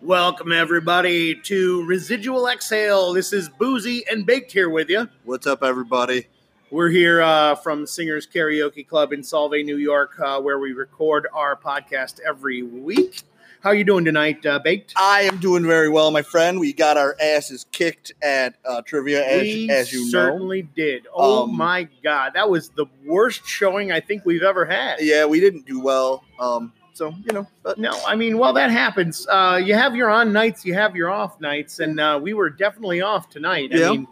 Welcome, everybody, to Residual Exhale. This is Boozy and Baked here with you. What's up, everybody? We're here uh, from Singers Karaoke Club in Solvay, New York, uh, where we record our podcast every week. How are you doing tonight, uh, Baked? I am doing very well, my friend. We got our asses kicked at uh, trivia, as, we as you know. certainly did. Oh Um, my God, that was the worst showing I think we've ever had. Yeah, we didn't do well. Um, so you know, but No, I mean, well, that happens. Uh, you have your on nights, you have your off nights, and uh, we were definitely off tonight. Yeah. I mean,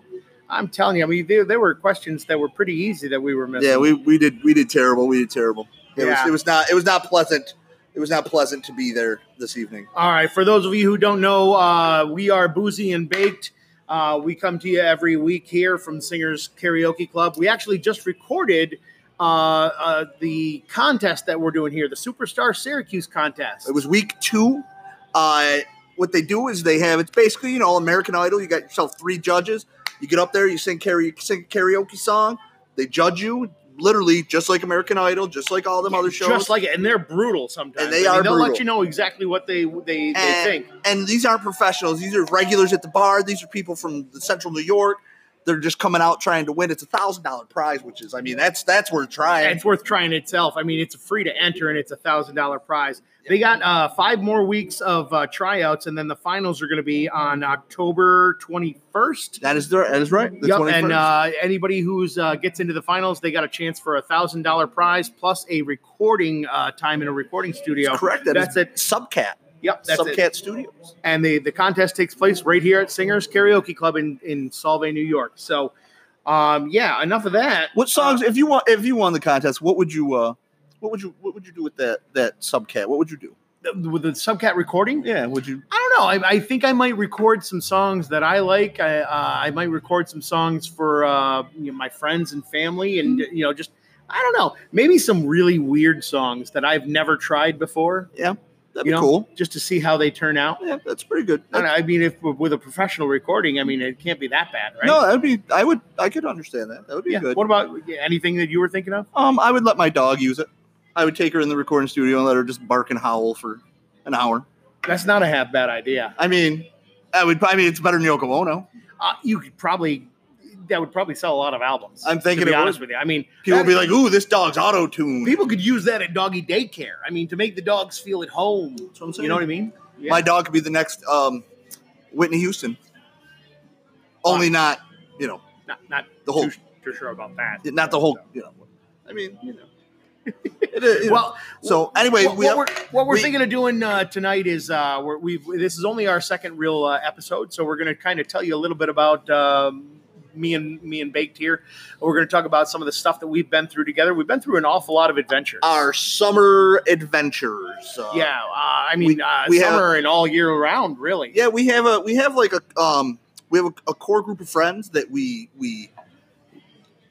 I'm telling you, I mean, there, there were questions that were pretty easy that we were missing. yeah, we, we did we did terrible. We did terrible. It Yeah. was it was not it was not pleasant. It was not pleasant to be there this evening. All right, for those of you who don't know, uh, we are Boozy and Baked. Uh, we come to you every week here from Singers Karaoke Club. We actually just recorded the contest that we're doing here, the Superstar Syracuse contest. It was week two. Uh, what they do is they have it's basically you know American Idol. You got yourself three judges. You get up there, you sing karaoke, sing karaoke song. They judge you literally just like American Idol, just like all them other shows. Just like it, and they're brutal sometimes. And they I mean, are They'll let you know exactly what they they, they think. and these aren't professionals. These are regulars at the bar. These are people from the Central New York. They're just coming out trying to win. It's a thousand dollar prize, which is, I mean, that's that's worth trying. It's worth trying itself. I mean, it's free to enter, and it's a thousand dollar prize. They got uh, five more weeks of uh, tryouts, and then the finals are going to be on October twenty first. That is the, that is right. The Yep, 21st. and uh, anybody who's uh, gets into the finals, they got a chance for a thousand dollar prize plus a recording uh, time in a recording studio. correct. That that's is it. Subcat. Yep, that's Subcat it. Studios. And the the contest takes place right here at Singers Karaoke Club in in Solvay, New York. So, um, yeah, enough of that. What songs? if you want, if you won the contest, what would you? uh What would you? What would you do with that that Subcat? What would you do? Uh, with the subcat recording? Yeah. Would you? I don't know. I, I think I might record some songs that I like. I, uh, I might record some songs for uh, you know, my friends and family, and you know, just I don't know, maybe some really weird songs that I've never tried before, Yeah. That'd You be know? cool. just to see how they turn out. Yeah, that's pretty good. I, don't I mean, if with a professional recording, I mean, it can't be that bad, right? No, that'd be. I would. I could understand that. That would be Yeah. good. What about anything that you were thinking of? Um, I would let my dog use it. I would take her in the recording studio and let her just bark and howl for an hour. That's not a half bad idea. I mean, I would. I mean, it's better than Yoko Ono. Uh, you could probably that would probably sell a lot of albums. I'm thinking to be it would. honest with you. I mean, People would be like, "Ooh, this dog's auto tuned." People could use that at doggy daycare. I mean, to make the dogs feel at home. That's what I'm saying. You know what I mean? Yeah. My dog could be the next um, Whitney Houston. Only not, you know, not not the whole, too, too sure about that. not the whole, you know. I mean, you know. It is, you know. Well, so anyway, what, we what have, we're what we're we- thinking of doing uh, tonight is uh, we're, we've this is only our second real uh, episode, so we're going to kind of tell you a little bit about um, me and me and Baked here. We're going to talk about some of the stuff that we've been through together. We've been through an awful lot of adventures. our summer adventures. Uh, yeah, uh, I mean, we- uh, we have- summer and all year round, really. yeah. We have a we have like a um we have a, a core group of friends that we we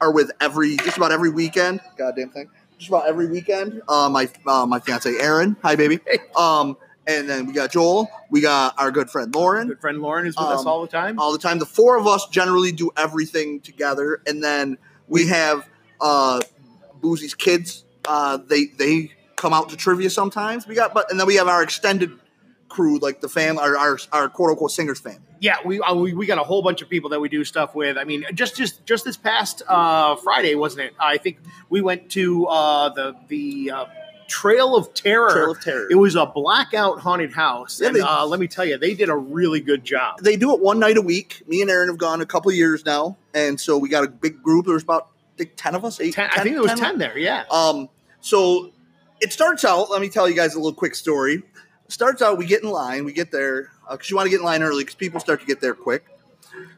are with every just about every weekend. Goddamn thing. Just about every weekend. Uh, my uh, my fiance Aaron. Hi, baby. Um, and then we got Joel. We got our good friend Lauren. Good friend Lauren is with us Um, all the time. all the time. The four of us generally do everything together, and then we have uh, Boozy's kids. Uh, they they come out to trivia sometimes. We got, but and then we have our extended crew, like the fam, our our, our quote unquote singers family. Yeah, we, uh, we we got a whole bunch of people that we do stuff with. I mean, just just just this past uh, Friday, wasn't it? I think we went to uh, the the uh, Trail of Terror. Trail of Terror. It was a blackout haunted house, Yeah, and they- uh, let me tell you, they did a really good job. They do it one night a week. Me and Aaron have gone a couple years now, and so we got a big group. There's about ten of us. Eight, Ten, I think there was ten there. Yeah, Um, so it starts out. Let me tell you guys a little quick story. Starts out. We get in line. We get there because you want to get in line early because people start to get there quick.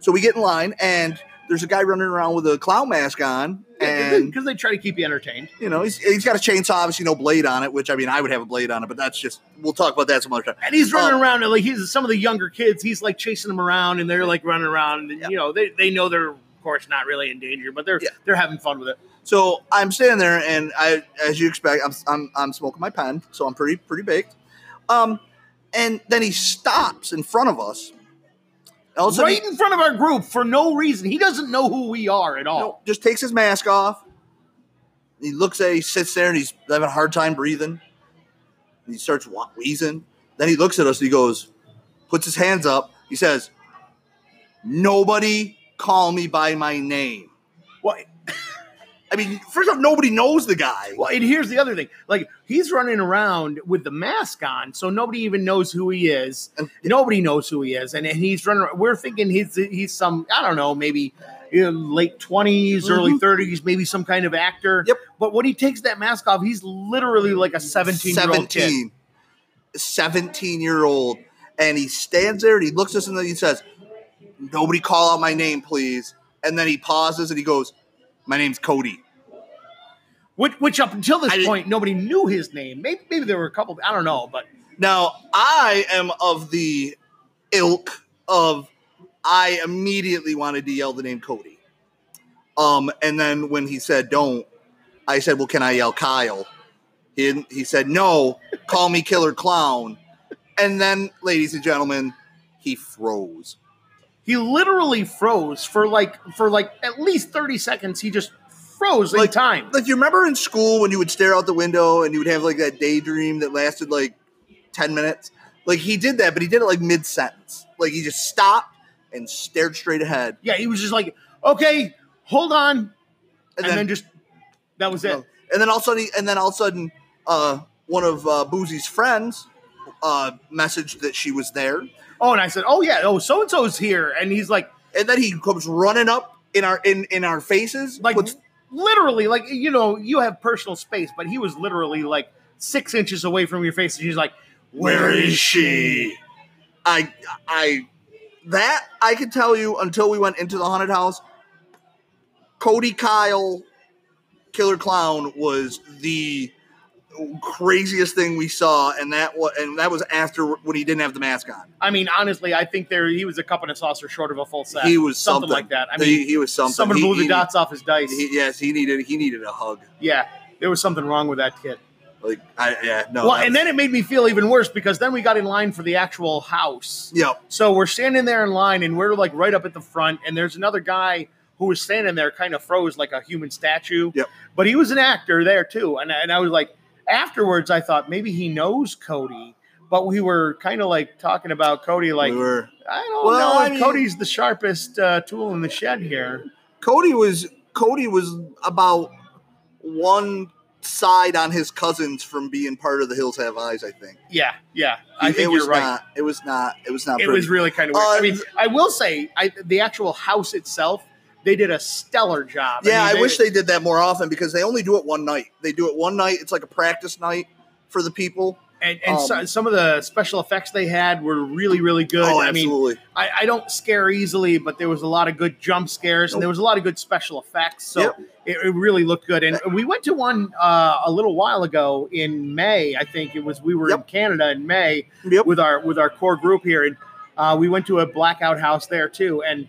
So we get in line, and there's a guy running around with a clown mask on, and because they try to keep you entertained. you know he's, he's got a chainsaw, obviously no blade on it. Which I mean, I would have a blade on it, but that's just we'll talk about that some other time. And he's running Um, around, and like he's some of the younger kids. He's like chasing them around, and they're like running around. And, Yeah. You know, they, they know they're of course not really in danger, but they're Yeah. they're having fun with it. So I'm standing there, and I, as you expect, I'm, I'm, I'm smoking my pen, so I'm pretty pretty baked. Um, and then he stops in front of us. All of a sudden, right in front of our group for no reason. He doesn't know who we are at all. No, just takes his mask off. He looks at, he sits there, and he's having a hard time breathing. And he starts wheezing. Then he looks at us, and he goes, puts his hands up. He says, "Nobody call me by my name." I mean, first off, nobody knows the guy. well, and here's the other thing: like he's running around with the mask on, so nobody even knows who he is. Nobody knows who he is, and, and he's running. around- We're thinking he's he's some I don't know, maybe you know, late 20s early Mhm. thirties, maybe some kind of actor. Yep. But when he takes that mask off, he's literally like a seventeen year old kid. 17, 17 year old. And he stands there and he looks at us and he says, Nobody call out my name, please. And then he pauses and he goes, My name's Cody. Which, which up until this I point, nobody knew his name. Maybe, maybe there were a couple. I don't know, but Now, I am of the ilk of I immediately wanted to yell the name Cody. Um, and then when he said don't, I said, Well, can I yell Kyle? He didn't, he said, No, call me Killer Clown. And then, ladies and gentlemen, he froze. He literally froze for like for like at least thirty seconds. He just froze in Like- time. Like you remember in school when you would stare out the window and you would have like that daydream that lasted like ten minutes. Like he did that, but he did it like mid sentence. Like he just stopped and stared straight ahead, Yeah, he was just like, okay, hold on, and, and, then, then, just that was it. and then all of a sudden, and then all of a sudden, uh, one of uh, Boozy's friends uh, messaged that she was there, Oh, and I said, oh yeah, oh so and so's here, and he's like, and then he comes running up in our in in our faces, like puts- literally, like you know, you have personal space, but he was literally like six inches away from your face, and he's like, Where is she? I I that I can tell you until we went into the haunted house. Cody Kyle, Killer Clown was the craziest thing we saw, and that was and that was after when he didn't have the mask on. I mean, honestly, I think there he was a cup and a saucer short of a full set. He was something, something. like that. I mean, he was something. someone He- blew the he- dots off his dice. he- yes, he needed he needed a hug. yeah, there was something wrong with that kid. Like I yeah no. well, and then it made me feel even worse because then we got in line for the actual house. yeah So we're standing there in line, and we're like right up at the front, and there's another guy who was standing there, kind of froze like a human statue. Yep. But he was an actor there too, and and I was like, afterwards, I thought maybe he knows Cody, but we were kind of like talking about Cody, like we were I don't Well, know I mean- Cody's the sharpest uh, tool in the shed here. Cody was Cody was about one side on his cousins from being part of the Hills Have Eyes. I think. Yeah, yeah, I It- think it was you're right. Not, it was not. It was not. it pretty. was really kind of weird. I Uh, mean, I will say, I, the actual house itself, they did a stellar job. Yeah, mean, I wish they did that more often because they only do it one night. They do it one night. It's like a practice night for the people. and, and so, um, some of the special effects they had were really, really good. oh, I mean, absolutely. I, I don't scare easily, but there was a lot of good jump scares and there was a lot of good special effects. So Yep. it, it really looked good. And we went to one uh, a little while ago in May. I think it was we were in Canada in May Yep. with our with our core group here, and uh, we went to a blackout house there too. And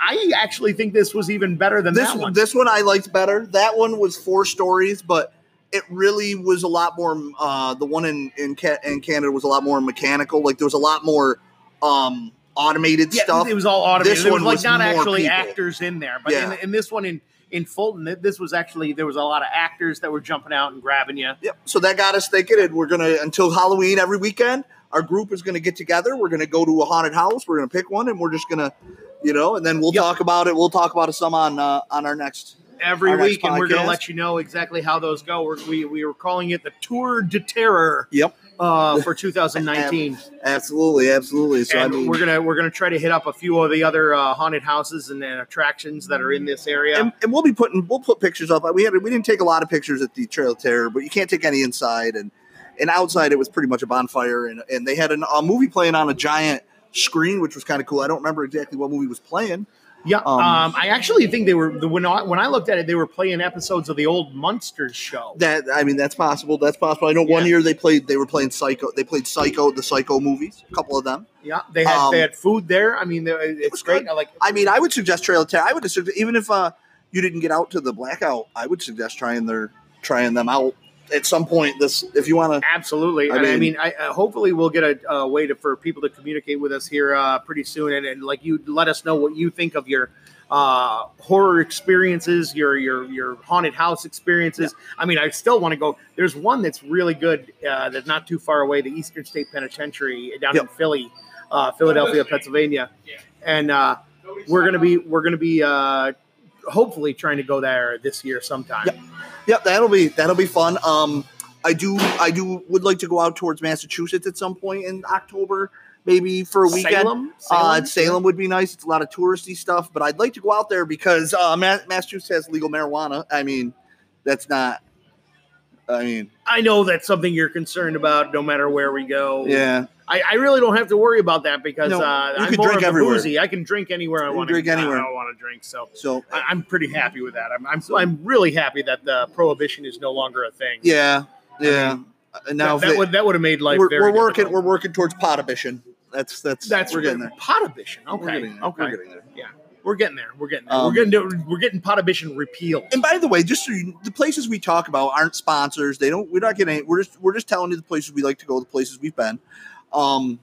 I actually think this was even better than this that one. this one I liked better. That one was four stories, but it really was a lot more. Uh, the one in in, Ca- in Canada was a lot more mechanical. Like there was a lot more um, automated yeah, stuff. it was all automated. This there was one like was not actually people. actors in there, but Yeah. in, in this one in in Fulton, this was actually there was a lot of actors that were jumping out and grabbing you. Yep. So that got us thinking, and we're gonna until Halloween every weekend. Our group is gonna get together. We're gonna go to a haunted house. We're gonna pick one, and we're just gonna, you know, and then we'll Yep. talk about it. We'll talk about it some on uh, on our next. every Our next week, and we're going to let you know exactly how those go. We're, we we were calling it the Tour de Terror Yep. uh, for 2019, Absolutely, absolutely. So and I mean, we're gonna we're gonna try to hit up a few of the other uh, haunted houses and attractions that are in this area. and, and we'll be putting we'll put pictures up. We had we didn't take a lot of pictures at the Trail of Terror, but you can't take any inside and and outside it was pretty much a bonfire and and they had an, a movie playing on a giant screen, which was kind of cool. I don't remember exactly what movie was playing. yeah, um, um, I actually think they were the when I, when I looked at it, they were playing episodes of the old Munsters show. That I mean, that's possible. That's possible. I know one year they played they were playing Psycho. They played Psycho, the Psycho movies, a couple of them. Yeah, they had Um, they had food there. I mean, they- it's was great. good. I like I mean, I would suggest Trail of Terror. I would suggest even if uh, you didn't get out to the blackout, I would suggest trying their trying them out at some point. This if you want to. Absolutely. I I mean, I, mean- mean, I, uh, hopefully we'll get a, a way to for people to communicate with us here uh, pretty soon, and, and like you let us know what you think of your uh, horror experiences, your your your haunted house experiences. I mean, I still want to go. There's one that's really good uh, that's not too far away, the Eastern State Penitentiary down in Philly. uh, Philadelphia, Pennsylvania, and uh, we're gonna be we're gonna be uh, hopefully trying to go there this year sometime. Yep. Yep, that'll be that'll be fun. Um, I do I do would like to go out towards Massachusetts at some point in October, maybe for a weekend. Salem, Uh, Salem? Salem would be nice. It's a lot of touristy stuff, but I'd like to go out there because uh, Ma- Massachusetts has legal marijuana. I mean, that's not. I mean, I know that's something you're concerned about, no matter where we go. yeah, I, I really don't have to worry about that because No, uh, you I'm can more drink of a everywhere. boozy. I can drink anywhere I want. drink anywhere. I, want to drink. So so I, I'm pretty happy with that. I'm, I'm I'm really happy that the prohibition is no longer a thing. yeah, yeah. And now that, that would that would have made life. we're, very we're working difficult. we're working towards prohibition. That's that's That's we're getting there. Prohibition. Okay. We're getting there. Okay. We're getting there. Yeah. We're getting there. We're getting there. Um, we're getting to, we're getting prohibition repealed. And by the way, just so you, the places we talk about aren't sponsors. They don't. We're not getting. We're just. We're just telling you the places we like to go. The places we've been. Um,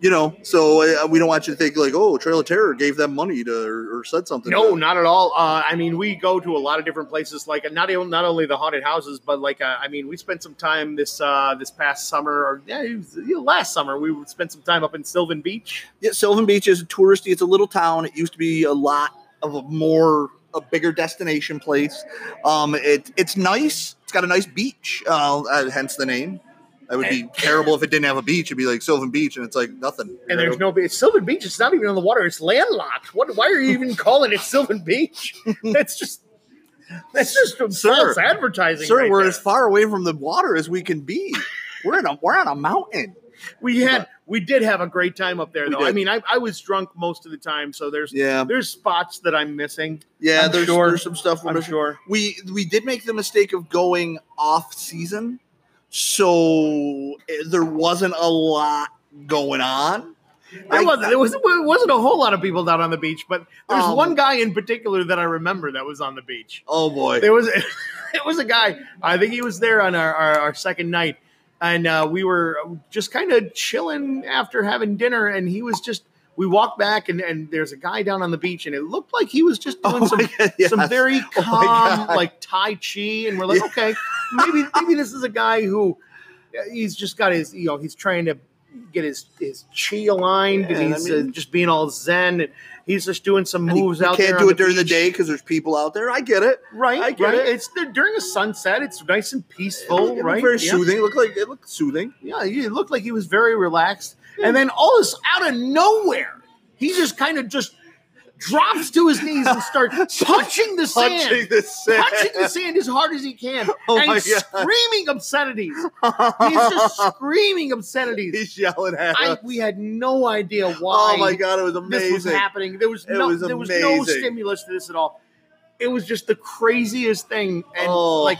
you know. So uh, we don't want you to think like, oh, Trail of Terror gave them money to or, or said something. No, not at all. Uh, I mean, we go to a lot of different places. Like not even- not only the haunted houses, but like uh, I mean, we spent some time this uh, this past summer, or yeah, was, you know, last summer. We spent some time up in Sylvan Beach. Yeah, Sylvan Beach is a touristy. It's a little town. It used to be a lot of a more a bigger destination place. Um, it it's nice. It's got a nice beach. Uh, uh, hence the name. That would be terrible if it didn't have a beach. It'd be like Sylvan Beach, and it's like nothing. And there's no it's Sylvan Beach. It's not even on the water. It's landlocked. What? Why are you even calling it Sylvan Beach? That's just that's just Sir. false advertising. Sir, right we're there. as far away from the water as we can be. We're in a we're on a mountain. we had we did have a great time up there though. I mean, I, I was drunk most of the time, so there's Yeah, there's spots that I'm missing. yeah. There's, sure. there's some stuff we're I'm missing. sure. We we did make the mistake of going off season, so eh, there wasn't a lot going on. There I- wasn't. There was. It wasn't a whole lot of people down on the beach, but there's Um, one guy in particular that I remember that was on the beach. Oh boy. There was. It was a guy. I think he was there on our, our, our second night, and uh, we were just kind of chilling after having dinner, and he was just. We walked back, and, and there's a guy down on the beach, and it looked like he was just doing Oh some God, yes. some very Oh calm, God. like Tai Chi, and we're like, Yeah. okay, maybe maybe this is a guy who uh, he's just got his, you know, he's trying to get his his chi aligned, Yeah, and I he's mean- uh, just being all zen, and he's just doing some moves you out can't there. do on it during the day because there's people out there. I get it. right? I get right. it. It's during a sunset. It's nice and It peaceful, looked- it right? Very yeah. soothing. It looked like it looked soothing. Yeah, it looked like he was very relaxed, and then all this out of nowhere, he just kind of just drops to his knees and starts punching the sand. Punching the sand. punching the sand as hard as he can Oh and screaming obscenities. He's just screaming obscenities. He's yelling at I, us. we had no idea oh why Oh my god, it was amazing. this was happening. There was It no was there was no stimulus to this at all. It was just the craziest thing, and Oh. like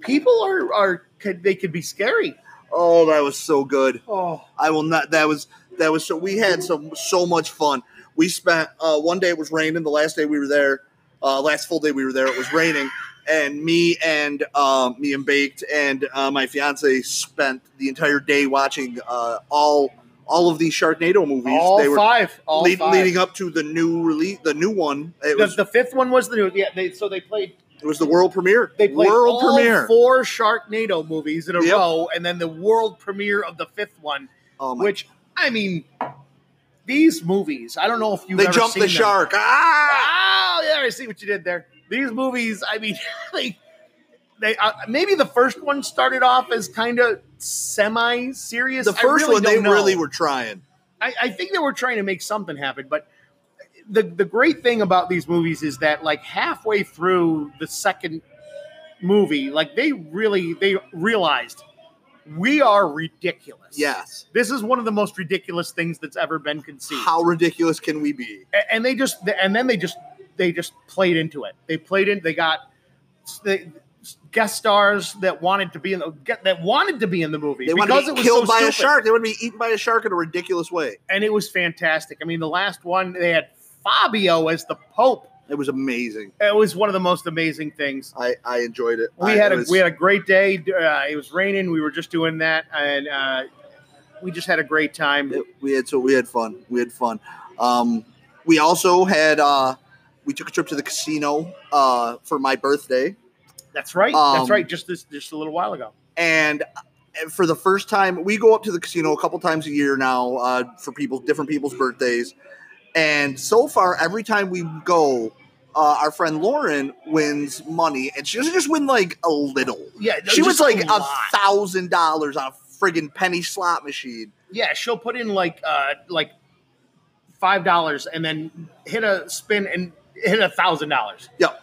people are are could, they could be scary. Oh, that was so good. Oh, I will not. That was that was so. We had some so much fun. We spent uh, one day it was raining. The last day we were there, uh, last full day we were there, it was raining. And me and uh, me and Baked and uh, my fiance spent the entire day watching uh, all all of these Sharknado movies. all they were five, all lead, five. leading up to the new release, the new one. It the, was the fifth one was the new. Yeah, they, so they played it was the world premiere. They played world all premiere. four Sharknado movies in a Yep. row, and then the world premiere of the fifth one. Oh Which I mean, these movies. I don't know if you've they jumped the them. shark. Ah! Oh yeah, I see what you did there. These movies. I mean, they, they uh, maybe the first one started off as kind of semi-serious. The first really one, they know. really were trying. I, I think they were trying to make something happen, but the the great thing about these movies is that like halfway through the second movie, like they really they realized we are ridiculous. Yes. This is one of the most ridiculous things that's ever been conceived. How ridiculous can we be? A- and they just and then they just they just played into it. They played in. They got they, guest stars that wanted to be in the get that wanted to be in the movie They want because to it be was killed by a stupid. shark. They want to be eaten by a shark in a ridiculous way. and it was fantastic. I mean, the last one they had Fabio as the Pope. It was amazing. It was one of the most amazing things. I, I enjoyed it. We I- had it a was- we had a great day. Uh, it was raining. We were just doing that, and uh, we just had a great time. it- we had so we had fun. We had fun. Um, we also had uh, we took a trip to the casino uh, for my birthday, That's right. Um, That's right. Just this, just a little while ago. and and for the first time, we go up to the casino a couple times a year now uh, for people, different people's birthdays. And so far, every time we go, uh, our friend Lauren wins money, and she doesn't just win like a little. Yeah, She wins just like a thousand dollars on a friggin' penny slot machine. Yeah, she'll put in like uh like five dollars and then hit a spin and hit a thousand dollars. Yep.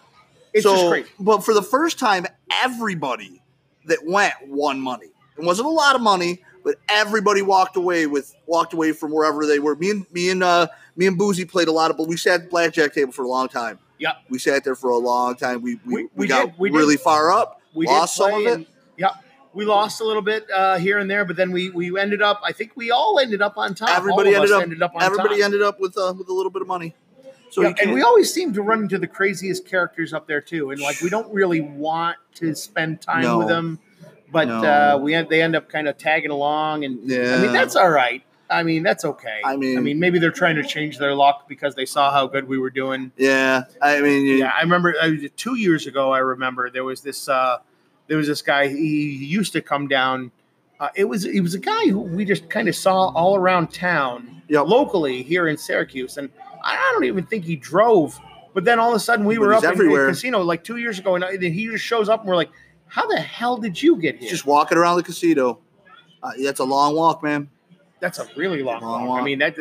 It's so, just crazy. But for the first time, everybody that went won money. It wasn't a lot of money, but everybody walked away with walked away from wherever they were. Me and me and uh, me and Boozy played a lot of, but we sat at the blackjack table for a long time. Yep. We sat there for a long time. We we, We- we, we got did- we did. really far up. We lost did some of it. and- Yep. We lost a little bit uh, here and there, but then we we ended up. I think we all ended up on top. everybody all of ended up, on everybody top. ended up with uh, with a little bit of money. So Yeah, and we always seem to run into the craziest characters up there too, and like we don't really want to spend time No. with them, but No. uh, we end, they end up kind of tagging along, and yeah. I mean that's all right. I mean that's okay. I mean- I mean maybe they're trying to change their luck because they saw how good we were doing. yeah. I mean, you, Yeah, I remember uh, two years ago. I remember there was this uh, there was this guy. He used to come down. Uh, it was he was a guy who we just kind of saw all around town, Yep. locally here in Syracuse, and I don't even think he drove. But then all of a sudden we But were up in everywhere. the casino like two years ago, and then he just shows up, and we're like, "How the hell did you get here?" just walking around the casino. Uh, that's a long walk, man. that's a really long Long walk. I mean, that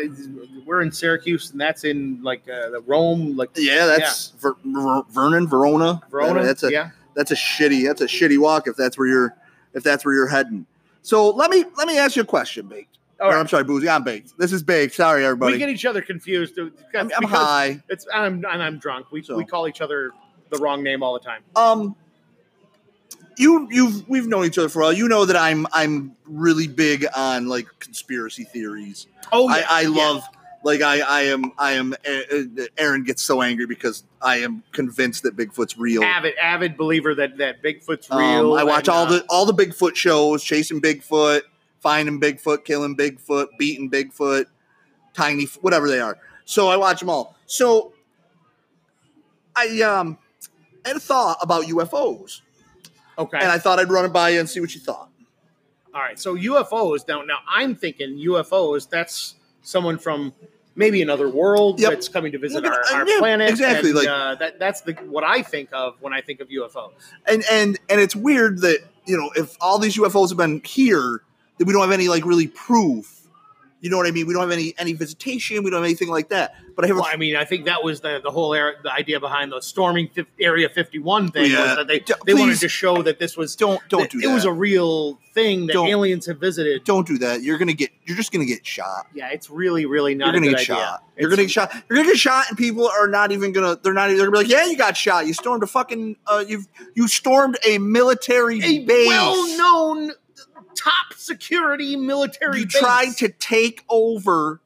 we're in Syracuse, and that's in like uh, the Rome, like Yeah, that's Ver, Ver- Vernon, Verona. Verona. That's a yeah. that's a shitty that's a shitty walk if that's where you're if that's where you're heading. So let me let me ask you a question, Baked. All Or. I'm sorry, Boozy. I'm Baked. This is Baked. Sorry, everybody. We get each other confused. uh, I'm, I'm high. It's I'm and I'm drunk. We So. we call each other the wrong name all the time. Um, you you've we've known each other for a while. You know that I'm I'm really big on like conspiracy theories. Oh, I, I love like I I am I am. uh, uh, Aaron gets so angry because I am convinced that Bigfoot's real. avid avid believer that that Bigfoot's Um, real. I watch and, all uh, the all the Bigfoot shows, chasing Bigfoot, finding Bigfoot, killing Bigfoot, beating Bigfoot, tiny whatever they are. So I watch them all. So I um I had a thought about UFOs, okay. and I thought I'd run it by you and see what you thought. all right. So UFOs. Now now I'm thinking UFOs. That's someone from maybe another world Yep. that's coming to visit our, our yeah, planet. exactly, and, like- uh, that that's the what I think of when I think of UFOs. And and and it's weird that you know if all these UFOs have been here, that we don't have any like really proof. You know what I mean? We don't have any any visitation. We don't have anything like that. But I have Well, I mean, I think that was the the whole era, the idea behind the storming Area 51 thing. Yeah. Was that they D- they wanted to show that this was don't don't that do it was a real thing that Don't- aliens have visited. don't do that. You're gonna get. You're just gonna get shot. Yeah, it's really, really not you're gonna get idea. shot. You're It's- gonna get shot. You're gonna get shot, and people are not even gonna. They're not. They're gonna be like, "Yeah, you got shot. You stormed a fucking. Uh, you you stormed a military a base. well-known top security military. you base. tried to take over.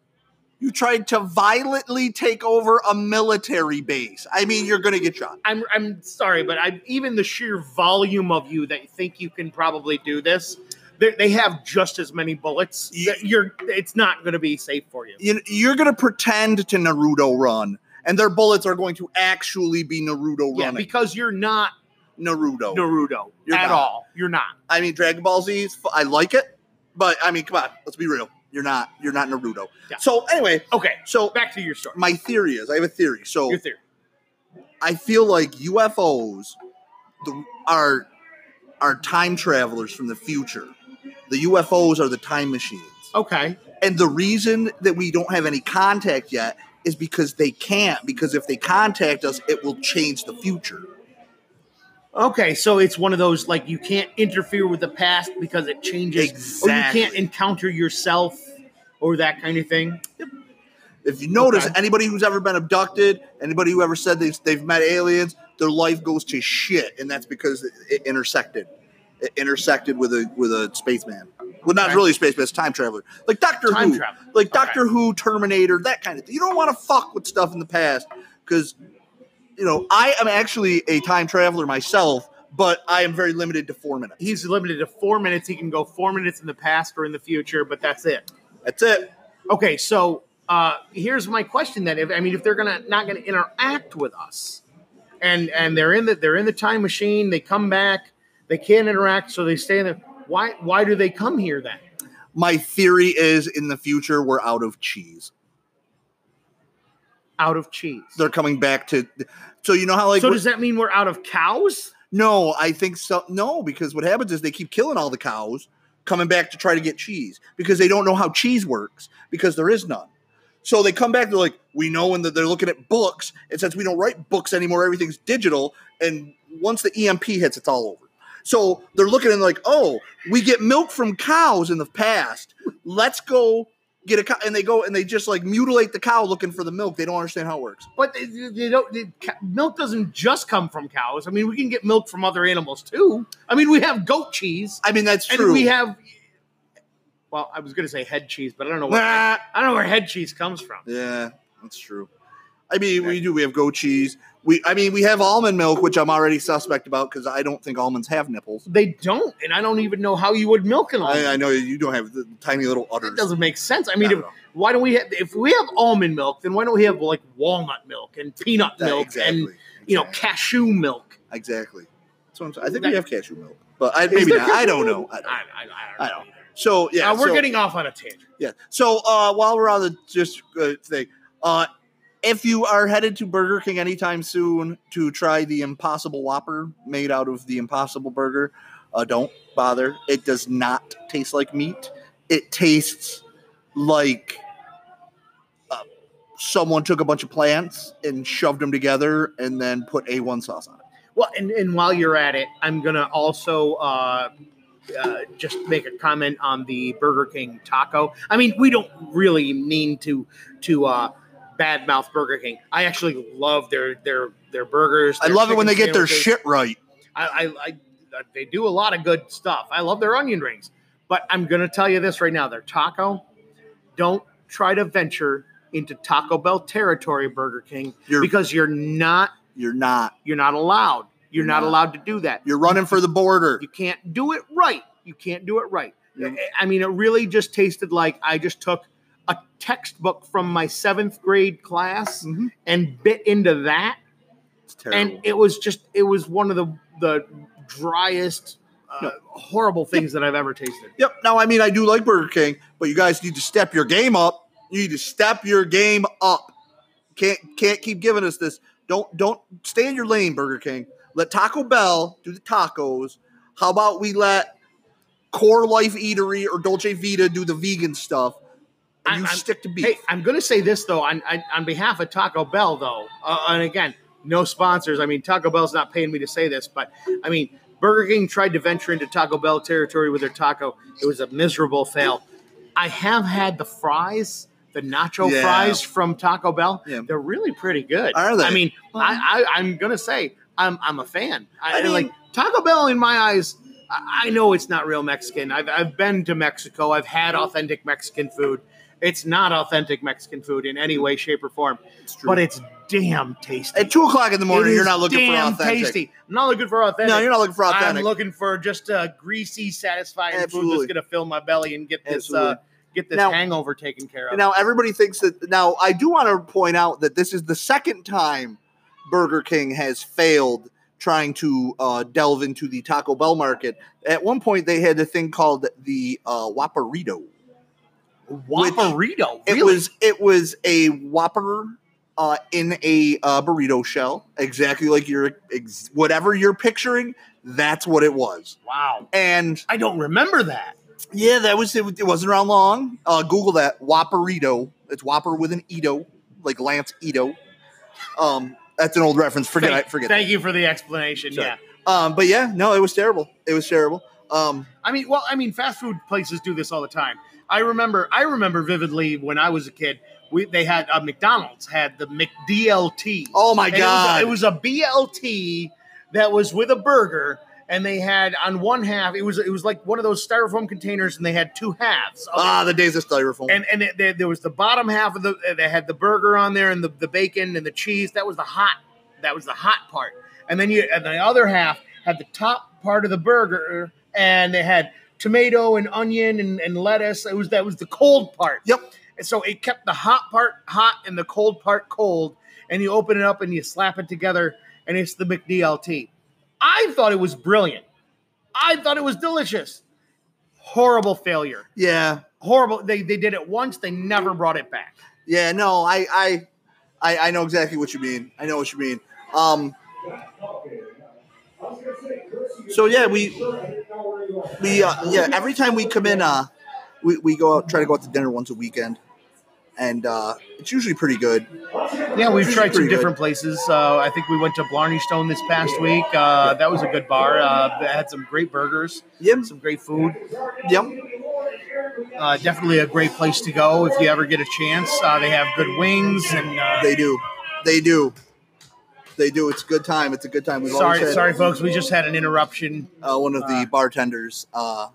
You tried to violently take over a military base. I mean, you're gonna get shot. I'm I'm sorry, but I even the sheer volume of you that think you can probably do this. They, they have just as many bullets. That You're. It's not going to be safe for you. You, you're gonna pretend to Naruto run, and their bullets are going to actually be Naruto Yeah, because you're not Naruto. Naruto You're at not. all. You're not. I mean, Dragon Ball Z, fu- like it, but I mean, come on, let's be real. You're not, you're not Naruto. Yeah. So anyway, Okay, so back to your story. my theory is, I have a theory. So Your theory. I feel like UFOs the, are are time travelers from the future. The UFOs are the time machines, Okay. and the reason that we don't have any contact yet is because they can't. Because if they contact us, it will change the future. Okay, so it's one of those like you can't interfere with the past because it changes, or you can't encounter yourself or that kind of thing. If you notice, Okay. anybody who's ever been abducted, anybody who ever said they've, they've met aliens, their life goes to shit, and that's because it, it intersected. It intersected with a with a spaceman. Well, not Okay. really a spaceman, it's a time traveler, like Doctor Time Who, travel. like Okay. Doctor Who, Terminator, that kind of thing. You don't want to fuck with stuff in the past because, you know, I am actually a time traveler myself, but I am very limited to four minutes. He's limited to four minutes. He can go four minutes in the past or in the future, but that's it. That's it. Okay, so uh, here's my question then. If I mean, if they're gonna not gonna interact with us, and and they're in the they're in the time machine, they come back, they can't interact, so they stay in there. Why why do they come here then? My theory is in the future we're out of cheese. Out of cheese. They're coming back to. So you know how like so does that mean we're out of cows? no, I think so. No, because what happens is they keep killing all the cows, coming back to try to get cheese because they don't know how cheese works because there is none. So they come back. They're like, we know, and they're looking at books. And since we don't write books anymore, everything's digital. And once the EMP hits, it's all over. So they're looking and like, oh, we get milk from cows in the past. Let's go get a cow. And they go and they just like mutilate the cow looking for the milk. They don't understand how it works. But they, they don't. they- milk doesn't just come from cows. I mean, we can get milk from other animals too. I mean, we have goat cheese, I mean, that's and true. we have. Well, I was going to say head cheese, but I don't know where Nah. I don't know where head cheese comes from. Yeah, that's true. I mean, we do. We have goat cheese. We, I mean, we have almond milk, which I'm already suspect about because I don't think almonds have nipples. They don't, and I don't even know how you would milk an almond. I, I know you don't have the tiny little udders. It doesn't make sense. I mean, I if, don't why don't we have? If we have almond milk, then why don't we have like walnut milk and peanut That- milk exactly. and you know Exactly. cashew milk? exactly. That's what I'm saying. I think we have cashew milk, but I, Is maybe there not. I cashew don't milk? know. I don't I. I, I don't I know. So yeah, Uh, we're so- getting off on a tangent. Yeah. So uh, while we're on the just uh, thing, uh, if you are headed to Burger King anytime soon to try the Impossible Whopper made out of the Impossible Burger, uh, don't bother. It does not taste like meat. It tastes like uh, someone took a bunch of plants and shoved them together and then put A1 sauce on it. Well, and, and while you're at it, I'm gonna also uh, uh, just make a comment on the Burger King taco. I mean, we don't really mean to to uh, badmouth Burger King. I actually love their their their burgers. I love it when they get their shit right. I, I, I they do a lot of good stuff. I love their onion rings, but I'm gonna tell you this right now: their taco. Don't try to venture into Taco Bell territory, Burger King, You're because you're not you're not. you're not allowed. You're You're not not. allowed to do that. You're running for the border. You can't do it right. You can't do it right. You're- I mean, it really just tasted like I just took a textbook from my seventh grade class Mhm. and bit into that, It's terrible. and it was just it was one of the the driest, uh, No. horrible things that I've ever tasted. Yep. Now, I mean, I do like Burger King, but you guys need to step your game up. You need to step your game up. Can't can't keep giving us this. Don't don't stay in your lane, Burger King. Let Taco Bell do the tacos. How about we let Core Life Eatery or Dolce Vita do the vegan stuff? And I- you I'm- stick to beef. Hey, I'm going to say this though on on, on behalf of Taco Bell though, uh, and again, no sponsors. I mean, Taco Bell's not paying me to say this, but I mean, Burger King tried to venture into Taco Bell territory with their taco. It was a miserable fail. I have had the fries, the nacho Yeah. fries from Taco Bell. Yeah. They're really pretty good. Are they? I mean, I, I I'm gonna say I'm I'm a fan. I, I mean- like Taco Bell in my eyes. I I know it's not real Mexican. I've, I've been to Mexico. I've had authentic Mexican food. It's not authentic Mexican food in any way, shape, or form, It's true. but it's damn tasty. At two o'clock in the morning, you're not looking for damn authentic. tasty. I'm not looking for authentic. No, you're not looking for authentic. I'm looking for just a greasy, satisfying food that's going to fill my belly and get this uh, get this Now- hangover taken care of. Now everybody thinks that. Now I do want to point out that this is the second time Burger King has failed trying to uh, delve into the Taco Bell market. At one point, they had a thing called the uh, Whopperito. Whopperito, It was it was a Whopper uh, in a uh, burrito shell, exactly like your ex- whatever you're picturing. That's what it was. wow. And I don't remember that. yeah, that was it. It wasn't around long. Uh, Google that Whopperito. It's Whopper with an Ito, like Lance Ito. Um, that's an old reference. Forget thank, I forget. Thank you for the explanation. Sorry. Yeah. Um, but yeah, no, it was terrible. It was terrible. Um, I mean, well, I mean, fast food places do this all the time. I remember, I remember vividly when I was a kid. We they had uh, McDonald's had the McDLT. oh my And it was a- god! It was, a, BLT that was with a burger, and they had on one half it was it was like one of those styrofoam containers, and they had two halves. of it. ah, the days of styrofoam. and and it, there, there was the bottom half of the they had the burger on there and the, the bacon and the cheese. That was the hot that was the hot part. And then you and the other half had the top part of the burger, and they had tomato and onion and, and lettuce. It was that was the cold part. Yep. And so it kept the hot part hot and the cold part cold. And you open it up and you slap it together, and it's the McDLT. I thought it was brilliant. I thought it was delicious. horrible failure. Yeah, Horrible. They they did it once. They never brought it back. yeah. No, I, I, I, I know exactly what you mean. I know what you mean. Um. So yeah, we, we, uh, yeah. Every time we come in, uh, we, we go out try to go out to dinner once a weekend, and uh, it's usually pretty good. Yeah, we've tried some pretty good. different places. Uh, I think we went to Blarney Stone this past week. Uh, that was a good bar. Uh, had some great burgers, Yep, some great food. yep. Uh, definitely a great place to go if you ever get a chance. Uh, they have good wings and. Uh, They do, they do, they do. It's a good time. It's a good time. We've sorry, had- sorry, folks. We just had an interruption. uh, one of the Uh, bartenders uh,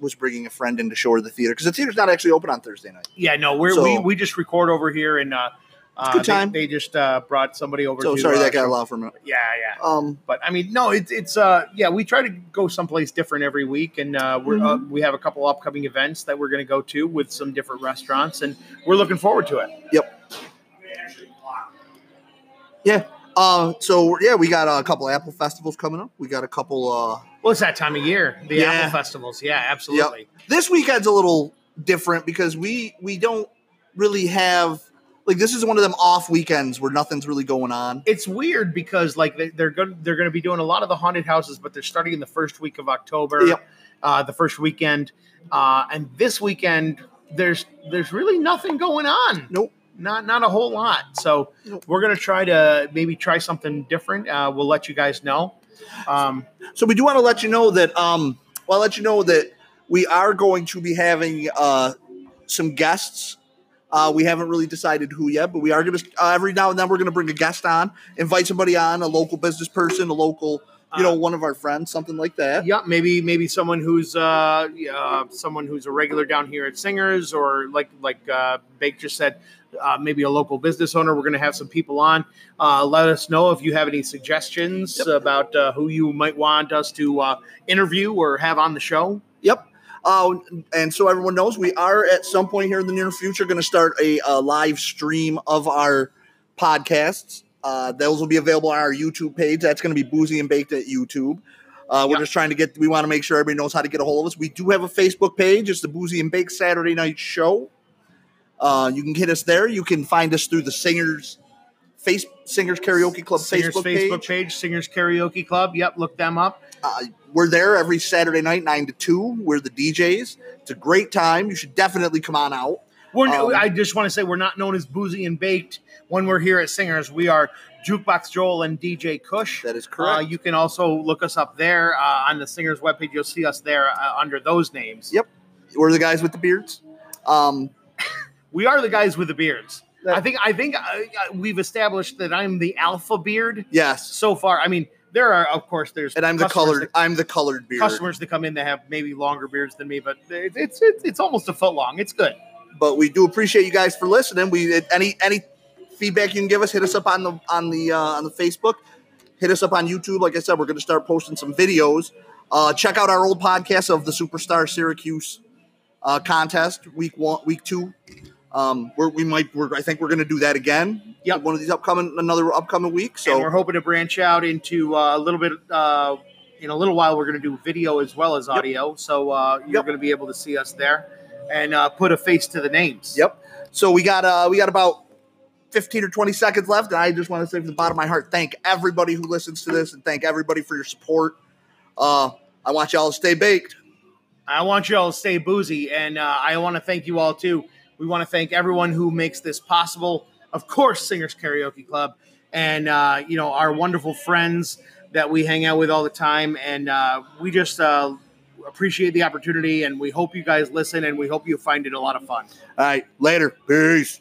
was bringing a friend into shore her the theater because the theater's not actually open on Thursday night. Yeah, no, we're, So- we we just record over here, and uh, uh, good they- time. They, just uh, brought somebody over. So to, sorry uh, that got show- loud for a minute. Yeah, yeah. Um, But I mean, no, it's it's uh yeah, we try to go someplace different every week, and uh, we're uh, Mm-hmm. we have a couple upcoming events that we're going to go to with some different restaurants, and we're looking forward to it. yep. Yeah. Uh, so yeah, we got a couple Apple festivals coming up. We got a couple. Uh, Well, it's that time of year, the Yeah. Apple festivals. Yeah, absolutely. this weekend's a little different because we we don't really have like this is one of them off weekends where nothing's really going on. It's weird because like they, they're going they're going to be doing a lot of the haunted houses, but they're starting in the first week of October, Yep. uh, the first weekend, uh, and this weekend there's there's really nothing going on. Nope. Not not a whole lot. So we're gonna try to maybe try something different. Uh, we'll let you guys know. Um, So we do want to let you know that um well I'll let you know that we are going to be having uh some guests. Uh, we haven't really decided who yet, but we are going to uh, every now and then we're going to bring a guest on, invite somebody on, a local business person, a local, you know, one of our friends, something like that. yeah, maybe maybe someone who's uh, uh, someone who's a regular down here at Singers, or like like uh, Bake just said, uh, maybe a local business owner. We're going to have some people on. Uh, let us know if you have any suggestions about uh, who you might want us to uh, interview or have on the show. Yep. Uh, and so everyone knows, we are at some point here in the near future going to start a, uh live stream of our podcasts. Uh, those will be available on our YouTube page. That's going to be Boozy and Baked at YouTube. Uh, we're Yep. just trying to get. We want to make sure everybody knows how to get a hold of us. We do have a Facebook page. It's the Boozy and Baked Saturday Night Show. Uh, you can hit us there. You can find us through the Singers Face Singers Karaoke Club Singers Facebook, Facebook page. page, Singers Karaoke Club. Yep, look them up. Uh, we're there every Saturday night, nine to two. We're the DJs. It's a great time. You should definitely come on out. We're, Um, I just want to say we're not known as Boozy and Baked when we're here at Singers. We are Jukebox Joel and DJ Kush. That is Uh, correct. you can also look us up there uh, on the Singers webpage. You'll see us there uh, under those names. Yep. we're the guys with the beards. Um, We are the guys with the beards. That- I think I think uh, uh, we've established that I'm the alpha beard yes, so far. I mean, there are of course there's and I'm the colored. I'm the colored beard. customers that come in that have maybe longer beards than me, but it- it's it's it's almost a foot long. It's good. But we do appreciate you guys for listening. We any any feedback you can give us, hit us up on the on the uh, on the Facebook. Hit us up on YouTube. Like I said, we're going to start posting some videos. Uh, check out our old podcast of the Superstar Syracuse uh, contest, week one, week two. Um, we're, we might. We're, I think we're going to do that again. Yep. One of these upcoming, another upcoming week. and we're hoping to branch out into uh, a little bit. Uh, in a little while, we're going to do video as well as audio, so uh, you're Yep. going to be able to see us there and uh, put a face to the names. Yep. So we got uh we got about 15 or 20 seconds left. And I just want to say from the bottom of my heart, thank everybody who listens to this and thank everybody for your support. Uh I want y'all to stay baked. I want you all to stay boozy, and uh, I want to thank you all too. We want to thank everyone who makes this possible. Of course, Singers Karaoke Club, and uh, you know our wonderful friends that we hang out with all the time, and uh, we just uh, appreciate the opportunity, and we hope you guys listen, and we hope you find it a lot of fun. All right, later. Peace.